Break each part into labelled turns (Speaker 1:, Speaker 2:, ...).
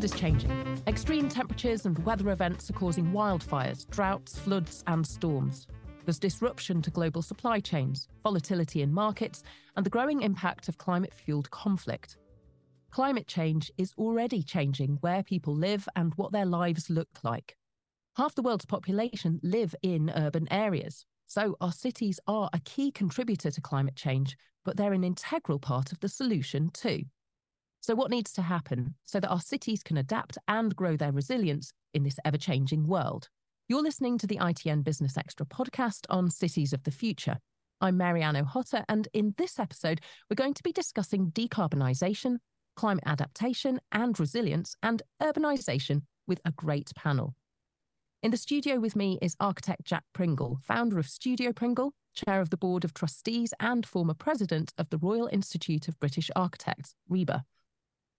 Speaker 1: world is changing. Extreme temperatures and weather events are causing wildfires, droughts, floods, and storms. There's disruption to global supply chains, volatility in markets, and the growing impact of climate fueled conflict. Climate change is already changing where people live and what their lives look like. Half the world's population live in urban areas, so our cities are a key contributor to climate change, but they're an integral part of the solution too. So, what needs to happen so that our cities can adapt and grow their resilience in this ever changing world? You're listening to the ITN Business Extra podcast on cities of the future. I'm Mary-Ann Ochota, and in this episode, we're going to be discussing decarbonisation, climate adaptation and resilience, and urbanisation with a great panel. In the studio with me is architect Jack Pringle, founder of Studio Pringle, chair of the board of trustees, and former president of the Royal Institute of British Architects, RIBA.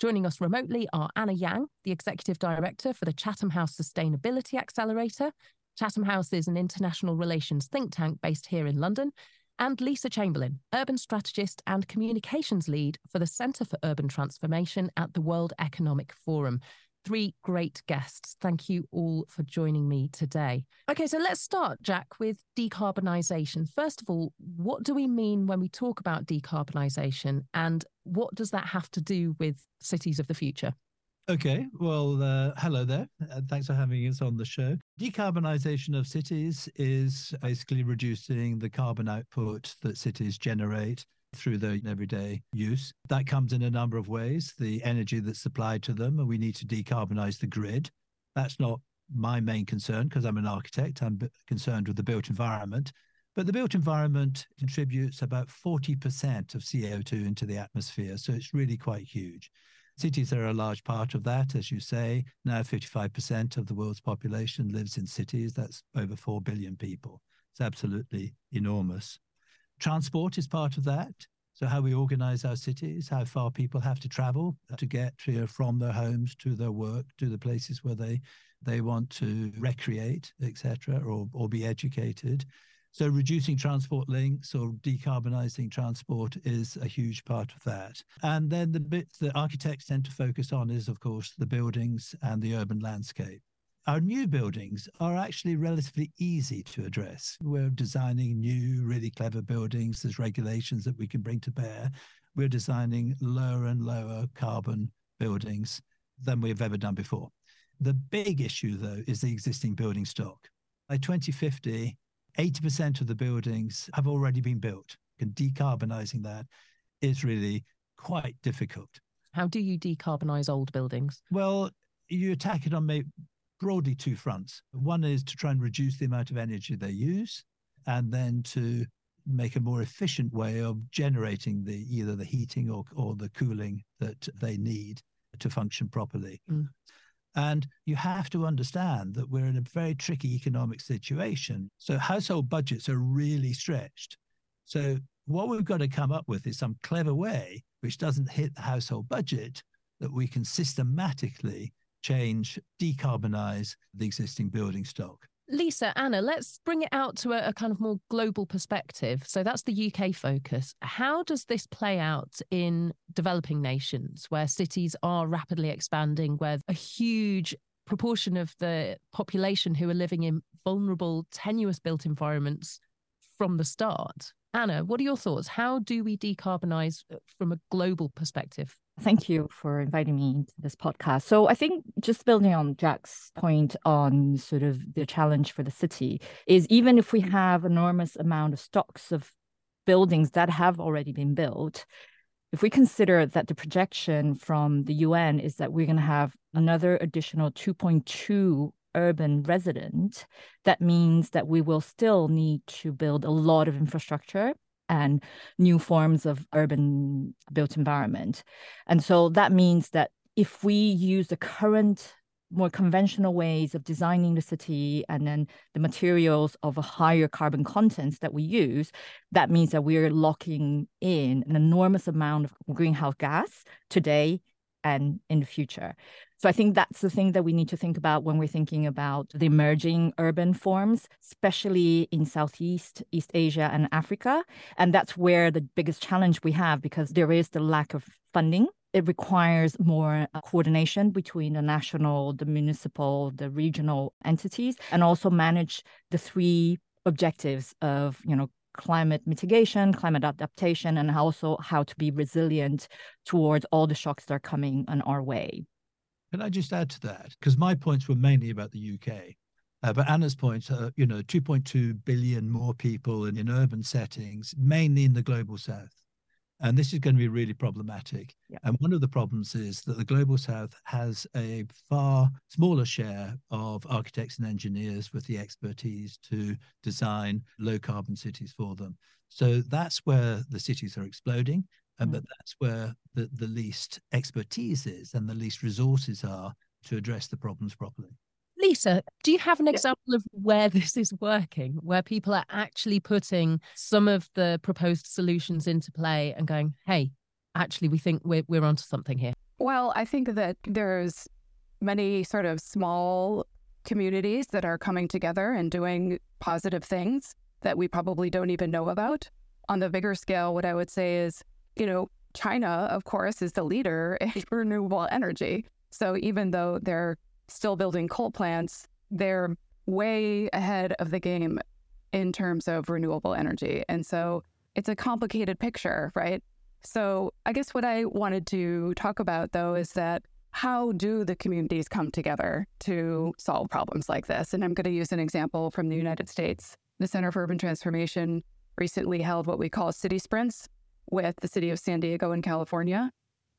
Speaker 1: Joining us remotely are Ana Yang, the Executive Director for the Chatham House Sustainability Accelerator. Chatham House is an international relations think tank based here in London. And Lisa Chamberlain, Urban Strategist and Communications Lead for the Centre for Urban Transformation at the World Economic Forum three great guests. Thank you all for joining me today. Okay, so let's start, Jack, with decarbonisation. First of all, what do we mean when we talk about decarbonisation and what does that have to do with cities of the future?
Speaker 2: Okay, well, uh, hello there. Uh, thanks for having us on the show. Decarbonisation of cities is basically reducing the carbon output that cities generate through their everyday use. That comes in a number of ways. The energy that's supplied to them, and we need to decarbonize the grid. That's not my main concern because I'm an architect. I'm concerned with the built environment. But the built environment contributes about 40% of CO2 into the atmosphere. So it's really quite huge. Cities are a large part of that, as you say. Now, 55% of the world's population lives in cities. That's over 4 billion people. It's absolutely enormous. Transport is part of that. So, how we organize our cities, how far people have to travel to get to, from their homes to their work, to the places where they, they want to recreate, etc., or, or be educated. So, reducing transport links or decarbonizing transport is a huge part of that. And then the bit that architects tend to focus on is, of course, the buildings and the urban landscape. Our new buildings are actually relatively easy to address. We're designing new, really clever buildings. There's regulations that we can bring to bear. We're designing lower and lower carbon buildings than we've ever done before. The big issue, though, is the existing building stock. By 2050, 80% of the buildings have already been built, and decarbonizing that is really quite difficult.
Speaker 1: How do you decarbonize old buildings?
Speaker 2: Well, you attack it on broadly two fronts. One is to try and reduce the amount of energy they use, and then to make a more efficient way of generating the either the heating or, or the cooling that they need to function properly. Mm. And you have to understand that we're in a very tricky economic situation. So household budgets are really stretched. So what we've got to come up with is some clever way which doesn't hit the household budget that we can systematically change, decarbonize the existing building stock.
Speaker 1: Lisa, Ana, let's bring it out to a, a, kind of more global perspective. So that's the UK focus. How does this play out in developing nations where cities are rapidly expanding, where a huge proportion of the population who are living in vulnerable, tenuous built environments from the start? Ana, what are your thoughts? How do we decarbonize uh, from a global perspective?
Speaker 3: Thank you for inviting me into this podcast. So, I think just building on Jack's point on sort of the challenge for the city is even if we have enormous amount of stocks of buildings that have already been built, if we consider that the projection from the UN is that we're going to have another additional 2.2 urban resident, that means that we will still need to build a lot of infrastructure and new forms of urban built environment. And so that means that if we use the current more conventional ways of designing the city and then the materials of a higher carbon contents that we use, that means that we're locking in an enormous amount of greenhouse gas today and in the future. So I think that's the thing that we need to think about when we're thinking about the emerging urban forms, especially in Southeast, East Asia, and Africa. And that's where the biggest challenge we have because there is the lack of funding it requires more uh, coordination between the national, the municipal, the regional entities, and also manage the three objectives of, you know, climate mitigation, climate adaptation, and also how to be resilient towards all the shocks that are coming on our way.
Speaker 2: Can I just add to that? Because my points were mainly about the UK. Uh, but Ana's point, uh, you know, 2.2 billion more people in, in urban settings, mainly in the global south. And this is going to be really problematic. Yeah. And one of the problems is that the global south has a far smaller share of architects and engineers with the expertise to design low carbon cities for them. So that's where the cities are exploding. And mm. but that's where the, the least expertise is and the least resources are to address the problems properly.
Speaker 1: Lisa, do you have an example of where this is working, where people are actually putting some of the proposed solutions into play and going, hey, actually, we think we're, we're onto something here?
Speaker 4: Well, I think that there's many sort of small communities that are coming together and doing positive things that we probably don't even know about. On the bigger scale, what I would say is, you know, China, of course, is the leader in renewable energy. So even though they're still building coal plants, they're way ahead of the game in terms of renewable energy. And so it's a complicated picture, right? So I guess what I wanted to talk about though is that how do the communities come together to solve problems like this? And I'm going to use an example from the United States. The Center for Urban Transformation recently held what we call city sprints with the city of San Diego in California.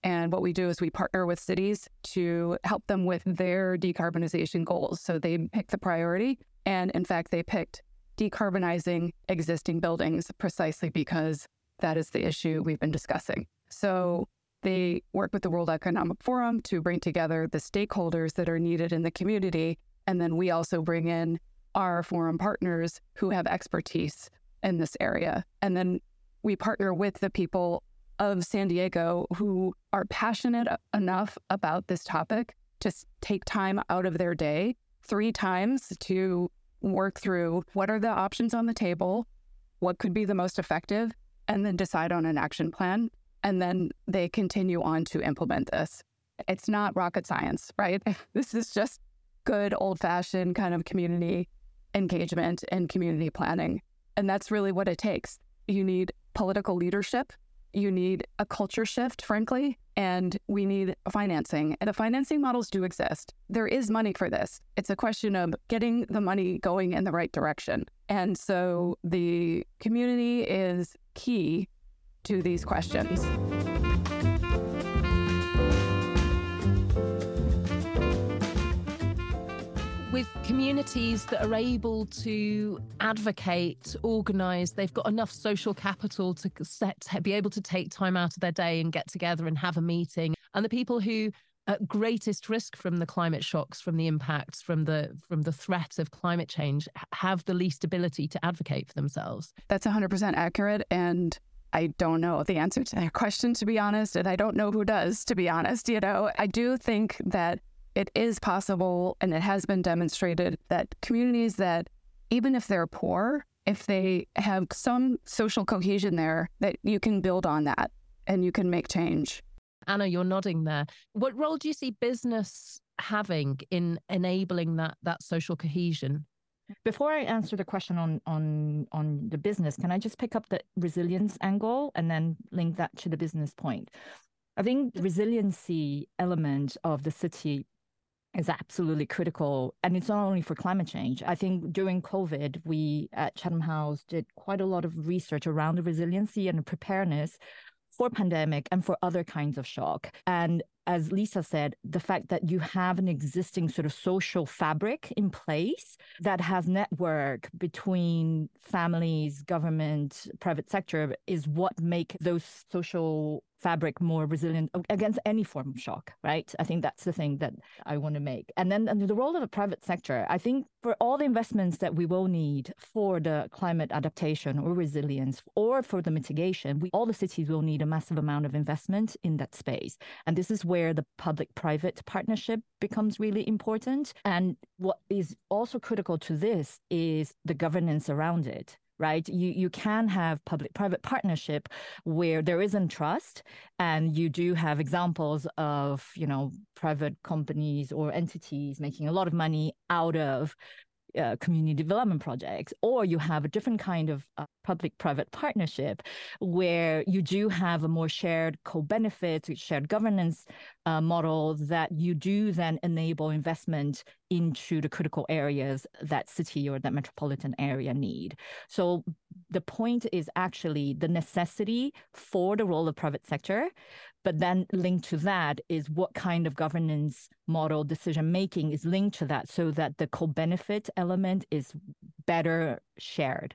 Speaker 4: And what we do is we partner with cities to help them with their decarbonization goals. So they pick the priority. And in fact, they picked decarbonizing existing buildings precisely because that is the issue we've been discussing. So they work with the World Economic Forum to bring together the stakeholders that are needed in the community. And then we also bring in our forum partners who have expertise in this area. And then we partner with the people of San Diego who are passionate enough about this topic to take time out of their day three times to work through what are the options on the table, what could be the most effective, and then decide on an action plan. And then they continue on to implement this. It's not rocket science, right? This is just good old fashioned kind of community engagement and community planning. And that's really what it takes. You need political leadership you need a culture shift, frankly, and we need financing. And the financing models do exist. There is money for this. It's a question of getting the money going in the right direction. And so the community is key to these questions.
Speaker 1: With communities that are able to advocate, organize, they've got enough social capital to set, be able to take time out of their day and get together and have a meeting. And the people who at greatest risk from the climate shocks, from the impacts, from the from the threat of climate change, have the least ability to advocate for themselves.
Speaker 4: That's 100% accurate, and I don't know the answer to that question, to be honest, and I don't know who does, to be honest. You know, I do think that it is possible and it has been demonstrated that communities that, even if they're poor, if they have some social cohesion there, that you can build on that and you can make change.
Speaker 1: Ana, you're nodding there. What role do you see business having in enabling that that social cohesion?
Speaker 3: Before I answer the question on on on the business, can I just pick up the resilience angle and then link that to the business point? I think the resiliency element of the city is absolutely critical. And it's not only for climate change. I think during COVID, we at Chatham House did quite a lot of research around the resiliency and preparedness for pandemic and for other kinds of shock. And as Lisa said, the fact that you have an existing sort of social fabric in place that has network between families, government, private sector is what make those social fabric more resilient against any form of shock, right? I think that's the thing that I want to make. And then the role of the private sector, I think for all the investments that we will need for the climate adaptation or resilience or for the mitigation, we, all the cities will need a massive amount of investment in that space. And this is where the public private partnership becomes really important. And what is also critical to this is the governance around it right? You you can have public-private partnership where there isn't trust, and you do have examples of you know private companies or entities making a lot of money out of uh, community development projects, or you have a different kind of uh, public-private partnership where you do have a more shared co-benefit, shared governance uh, model that you do then enable investment into the critical areas that city or that metropolitan area need. So the point is actually the necessity for the role of private sector, but then linked to that is what kind of governance model decision making is linked to that so that the co-benefit element is better shared.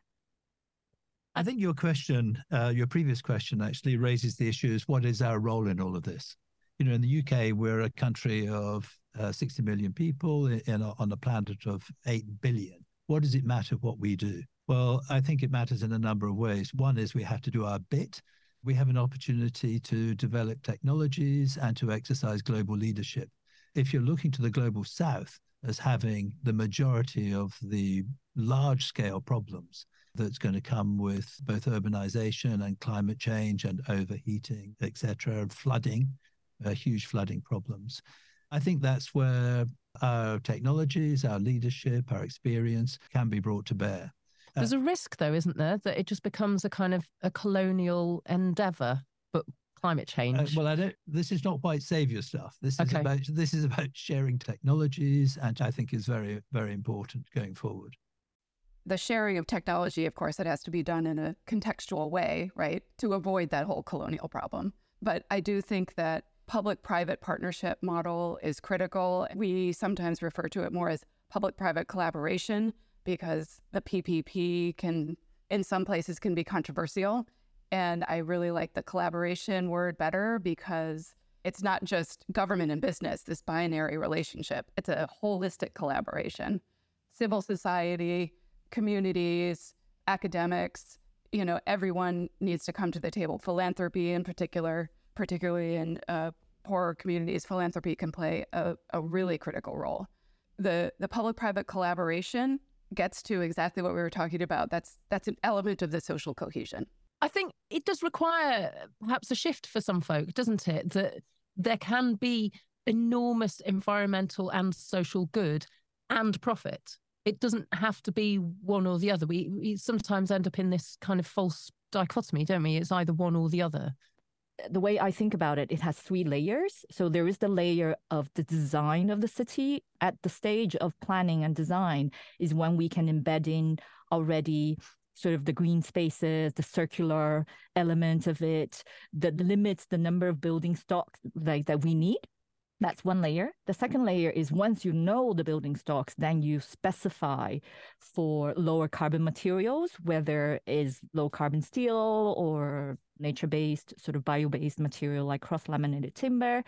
Speaker 2: I think your question, uh, your previous question actually raises the issue is what is our role in all of this? You know, in the UK, we're a country of uh, 60 million people in a, on a planet of 8 billion. What does it matter what we do? Well, I think it matters in a number of ways. One is we have to do our bit we have an opportunity to develop technologies and to exercise global leadership. If you're looking to the global south as having the majority of the large scale problems that's going to come with both urbanization and climate change and overheating, etc., and flooding, uh, huge flooding problems. I think that's where our technologies, our leadership, our experience can be brought to bear.
Speaker 1: There's a risk, though, isn't there, that it just becomes a kind of a colonial endeavor, but climate uh, change.
Speaker 2: Uh, well, I don't. This is not white savior stuff. This is okay. about this is about sharing technologies, and I think is very very important going forward.
Speaker 4: The sharing of technology, of course, it has to be done in a contextual way, right, to avoid that whole colonial problem. But I do think that public-private partnership model is critical. We sometimes refer to it more as public-private collaboration because the PPP can, in some places, can be controversial. And I really like the collaboration word better because it's not just government and business, this binary relationship. It's a holistic collaboration. Civil society, communities, academics, you know, everyone needs to come to the table. Philanthropy, in particular, particularly in uh, poorer communities, philanthropy can play a, a really critical role. The, the public private collaboration gets to exactly what we were talking about. That's that's an element of the social cohesion.
Speaker 1: I think it does require perhaps a shift for some folk, doesn't it? That there can be enormous environmental and social good and profit. It doesn't have to be one or the other. We, we sometimes end up in this kind of false dichotomy, don't we? It's either one or the other
Speaker 3: the way I think about it, it has three layers. So there is the layer of the design of the city. At the stage of planning and design is when we can embed in already sort of the green spaces, the circular element of it that limits the number of building stocks like that we need. That's one layer. The second layer is once you know the building stocks, then you specify for lower carbon materials, whether is low carbon steel or nature-based, sort of bio-based material like cross-laminated timber.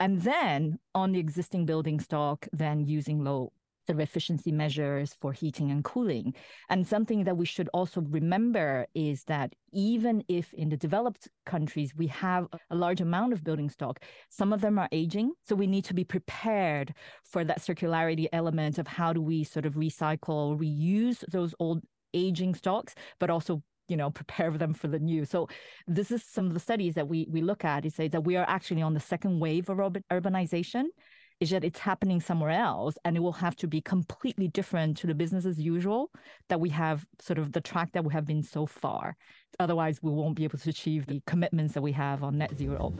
Speaker 3: And then on the existing building stock, then using low sort of efficiency measures for heating and cooling. And something that we should also remember is that even if in the developed countries we have a large amount of building stock, some of them are aging. So we need to be prepared for that circularity element of how do we sort of recycle, reuse those old aging stocks, but also you know prepare them for the new so this is some of the studies that we we look at is say that we are actually on the second wave of urbanization is that it's happening somewhere else and it will have to be completely different to the business as usual that we have sort of the track that we have been so far. Otherwise we won't be able to achieve the commitments that we have on net zero.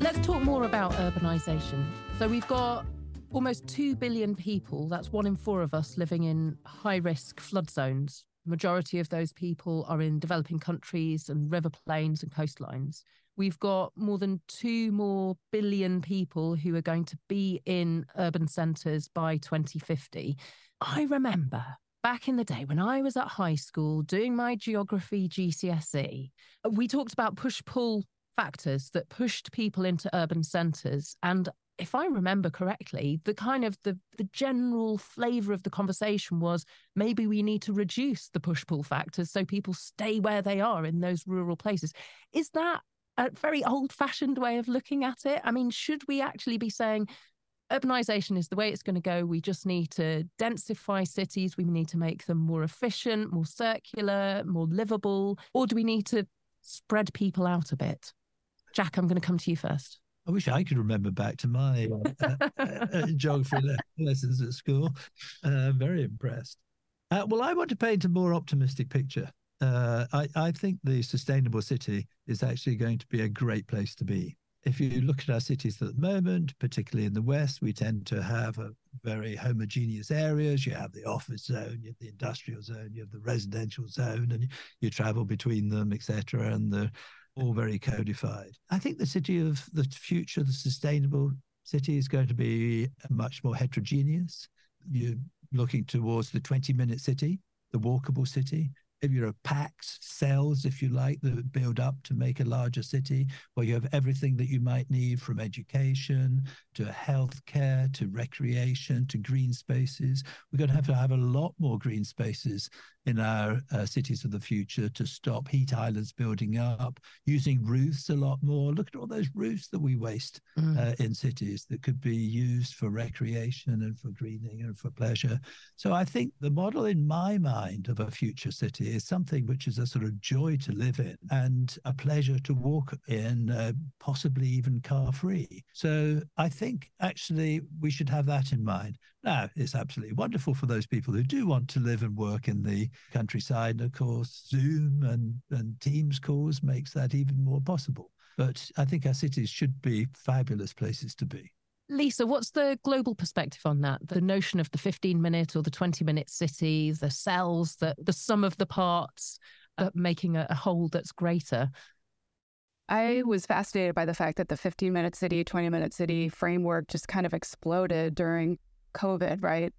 Speaker 1: Let's talk more about urbanization. So we've got almost 2 billion people, that's one in four of us, living in high risk flood zones. Majority of those people are in developing countries and river plains and coastlines. We've got more than 2 more billion people who are going to be in urban centres by 2050. I remember back in the day when I was at high school doing my geography GCSE, we talked about push pull factors that pushed people into urban centres. And if I remember correctly, the kind of the the general flavor of the conversation was maybe we need to reduce the push pull factors so people stay where they are in those rural places. Is that a very old fashioned way of looking at it? I mean, should we actually be saying urbanization is the way it's going to go. We just need to densify cities. We need to make them more efficient, more circular, more livable. Or do we need to spread people out a bit? Jack, I'm going to come to you first.
Speaker 2: I wish I could remember back to my uh, uh, uh geography lessons at school. Uh, very impressed. Uh, well, I want to paint a more optimistic picture. Uh, I, I think the sustainable city is actually going to be a great place to be if you look at our cities at the moment, particularly in the West, we tend to have a very homogeneous areas. You have the office zone, you have the industrial zone, you have the residential zone, and you, you travel between them, etc. And they're all very codified. I think the city of the future, the sustainable city, is going to be much more heterogeneous. You're looking towards the 20 minute city, the walkable city, you know, packs, cells, if you like, that build up to make a larger city, where you have everything that you might need from education to healthcare to recreation to green spaces. We're going to have to have a lot more green spaces in our uh, cities of the future to stop heat islands building up, using roofs a lot more. Look at all those roofs that we waste mm. uh, in cities that could be used for recreation and for greening and for pleasure. So I think the model in my mind of a future city is something which is a sort of joy to live in and a pleasure to walk in, uh, possibly even car free. So I think actually we should have that in mind. Now, it's absolutely wonderful for those people who do want to live and work in the countryside. And of course, Zoom and, and Teams calls makes that even more possible. But I think our cities should be fabulous places to be.
Speaker 1: Lisa, what's the global perspective on that? The notion of the 15 minute or the 20 minute city, the cells, the, the sum of the parts, uh, making a, a whole that's greater.
Speaker 4: I was fascinated by the fact that the 15 minute city, 20 minute city framework just kind of exploded during COVID, right?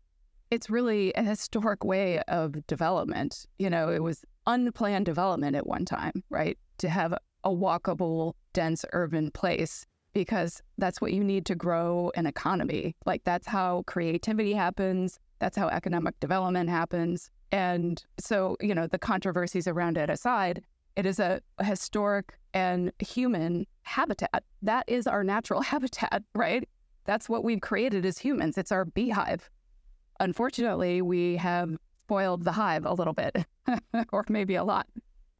Speaker 4: It's really a historic way of development. You know, it was unplanned development at one time, right? To have a walkable, dense urban place because that's what you need to grow an economy. Like that's how creativity happens, that's how economic development happens. And so, you know, the controversies around it aside, it is a, historic and human habitat. That is our natural habitat, right? That's what we've created as humans. It's our beehive. Unfortunately, we have spoiled the hive a little bit, or maybe a lot.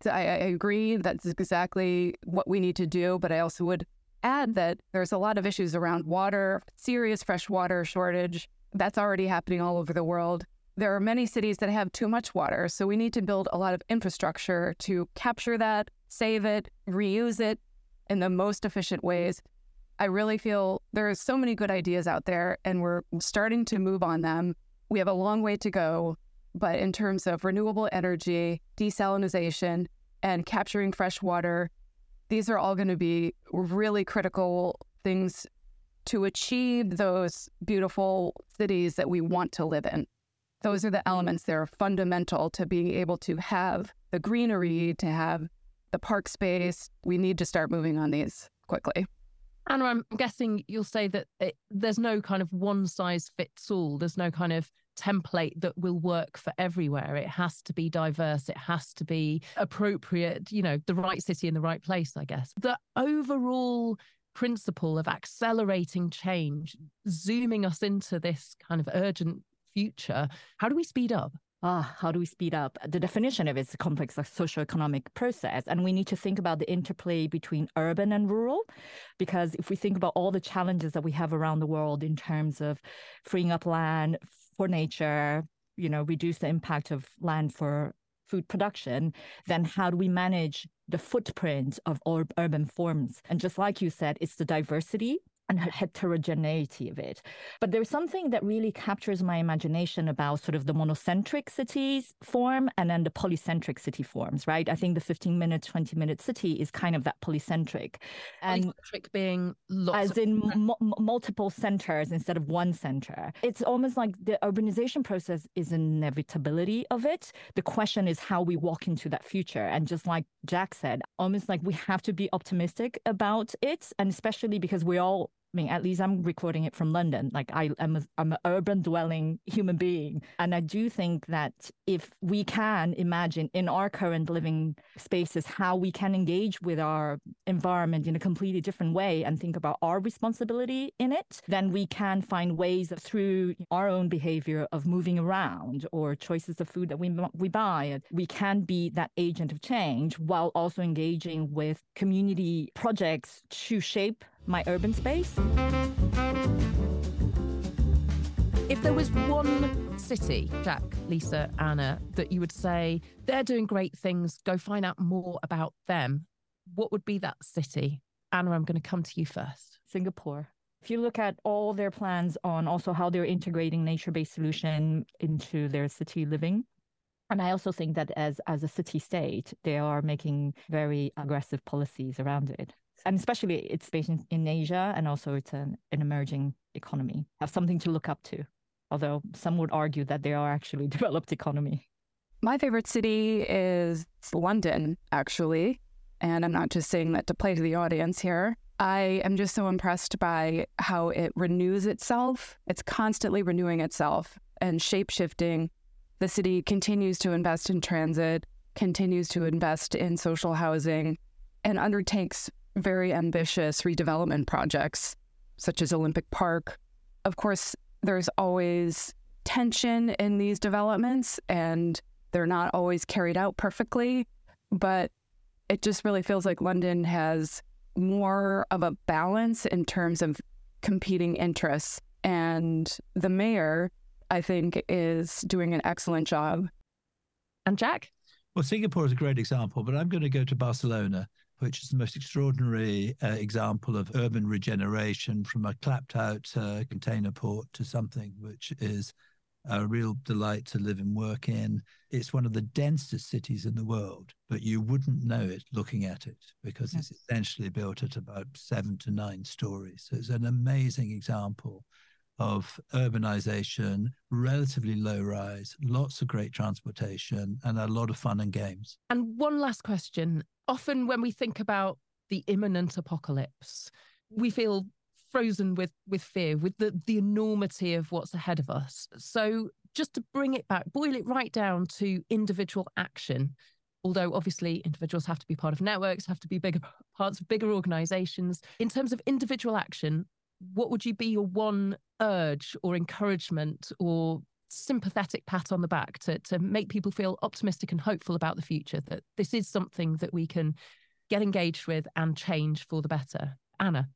Speaker 4: So I, I agree that's exactly what we need to do, but I also would add that there's a lot of issues around water, serious freshwater shortage. That's already happening all over the world. There are many cities that have too much water, so we need to build a lot of infrastructure to capture that, save it, reuse it in the most efficient ways I really feel there are so many good ideas out there and we're starting to move on them. We have a long way to go, but in terms of renewable energy, desalination, and capturing fresh water, these are all going to be really critical things to achieve those beautiful cities that we want to live in. Those are the elements that are fundamental to being able to have the greenery, to have the park space. We need to start moving on these quickly.
Speaker 1: Ana, I'm guessing you'll say that it, there's no kind of one size fits all. There's no kind of template that will work for everywhere. It has to be diverse. It has to be appropriate, you know, the right city in the right place, I guess. The overall principle of accelerating change, zooming us into this kind of urgent future, how do we speed up?
Speaker 3: Ah, how do we speed up? The definition of it is a complex like, socioeconomic process. And we need to think about the interplay between urban and rural. Because if we think about all the challenges that we have around the world in terms of freeing up land for nature, you know, reduce the impact of land for food production, then how do we manage the footprint of urban forms? And just like you said, it's the diversity and heterogeneity of it. But there's something that really captures my imagination about sort of the monocentric cities form and then the polycentric city forms, right? I think the 15 minute, 20 minute city is kind of that polycentric.
Speaker 1: And polycentric being lots
Speaker 3: as in multiple centers instead of one center. It's almost like the urbanization process is an inevitability of it. The question is how we walk into that future. And just like Jack said, almost like we have to be optimistic about it. And especially because we all mean, at least I'm recording it from London. Like I am, a, I'm an urban dwelling human being, and I do think that if we can imagine in our current living spaces how we can engage with our environment in a completely different way and think about our responsibility in it, then we can find ways through our own behavior of moving around or choices of food that we we buy, we can be that agent of change while also engaging with community projects to shape my urban space.
Speaker 1: If there was one city, Jack, Lisa, Ana, that you would say they're doing great things, go find out more about them, what would be that city? Ana, I'm going to come to you first.
Speaker 3: Singapore. If you look at all their plans on also how they're integrating nature-based solution into their city living, and I also think that as as a city state, they are making very aggressive policies around it and especially it's based in, in Asia and also it's an, an emerging economy. Have something to look up to. Although some would argue that they are actually developed economy.
Speaker 4: My favorite city is London, actually. And I'm not just saying that to play to the audience here. I am just so impressed by how it renews itself. It's constantly renewing itself and shape shifting. The city continues to invest in transit, continues to invest in social housing, and undertakes very ambitious redevelopment projects, such as Olympic Park. Of course, there's always tension in these developments, and they're not always carried out perfectly. But it just really feels like London has more of a balance in terms of competing interests. And the mayor, I think, is doing an excellent job.
Speaker 1: And Jack?
Speaker 2: Well, Singapore is a great example, but I'm going to go to Barcelona which is the most extraordinary uh, example of urban regeneration from a clapped out uh, container port to something which is a real delight to live and work in. It's one of the densest cities in the world, but you wouldn't know it looking at it because yes. it's essentially built at about seven to nine stories. So it's an amazing example of urbanization, relatively low rise, lots of great transportation, and a lot of fun and games.
Speaker 1: And one last question. Often, when we think about the imminent apocalypse, we feel frozen with with fear with the the enormity of what's ahead of us so just to bring it back boil it right down to individual action although obviously individuals have to be part of networks have to be bigger parts of bigger organizations in terms of individual action what would you be your one urge or encouragement or sympathetic pat on the back to, to make people feel optimistic and hopeful about the future that this is something that we can get engaged with and change for the better? Ana?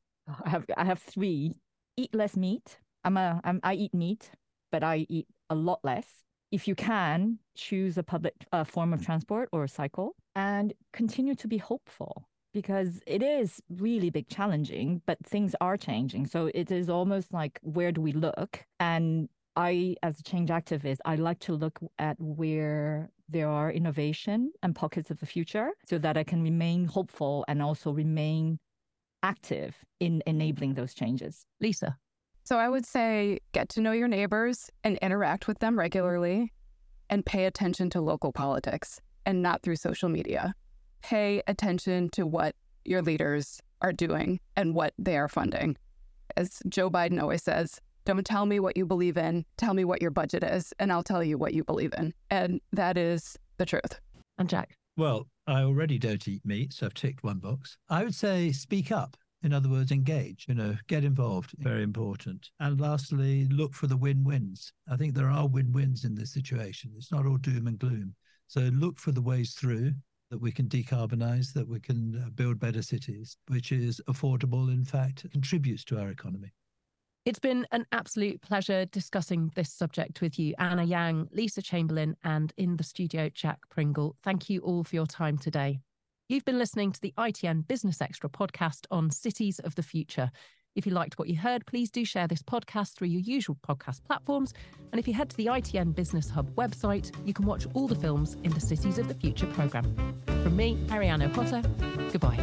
Speaker 3: I have i have three. Eat less meat. I'm a I'm, i eat meat but i eat a lot less. If you can choose a public uh, form of transport or cycle and continue to be hopeful because it is really big challenging but things are changing. So it is almost like where do we look? And i as a change activist i like to look at where there are innovation and pockets of the future so that i can remain hopeful and also remain active in enabling those changes.
Speaker 1: Lisa.
Speaker 4: So i would say get to know your neighbors and interact with them regularly and pay attention to local politics and not through social media pay attention to what your leaders are doing and what they are funding. As Joe Biden always says, don't tell me what you believe in, tell me what your budget is, and I'll tell you what you believe in. And that is the truth.
Speaker 1: And Jack?
Speaker 2: Well, I already don't eat meat, so I've ticked one box. I would say speak up. In other words, engage, you know, get involved. Very important. And lastly, look for the win wins. I think there are win wins in this situation. It's not all doom and gloom. So look for the ways through that we can decarbonize, that we can uh, build better cities, which is affordable, in fact, contributes to our economy.
Speaker 1: It's been an absolute pleasure discussing this subject with you, Ana Yang, Lisa Chamberlain, and in the studio, Jack Pringle. Thank you all for your time today. You've been listening to the ITN Business Extra podcast on cities of the future. If you liked what you heard, please do share this podcast through your usual podcast platforms. And if you head to the ITN Business Hub website, you can watch all the films in the Cities of the Future programme. From me, Mary-Ann Ochota, goodbye.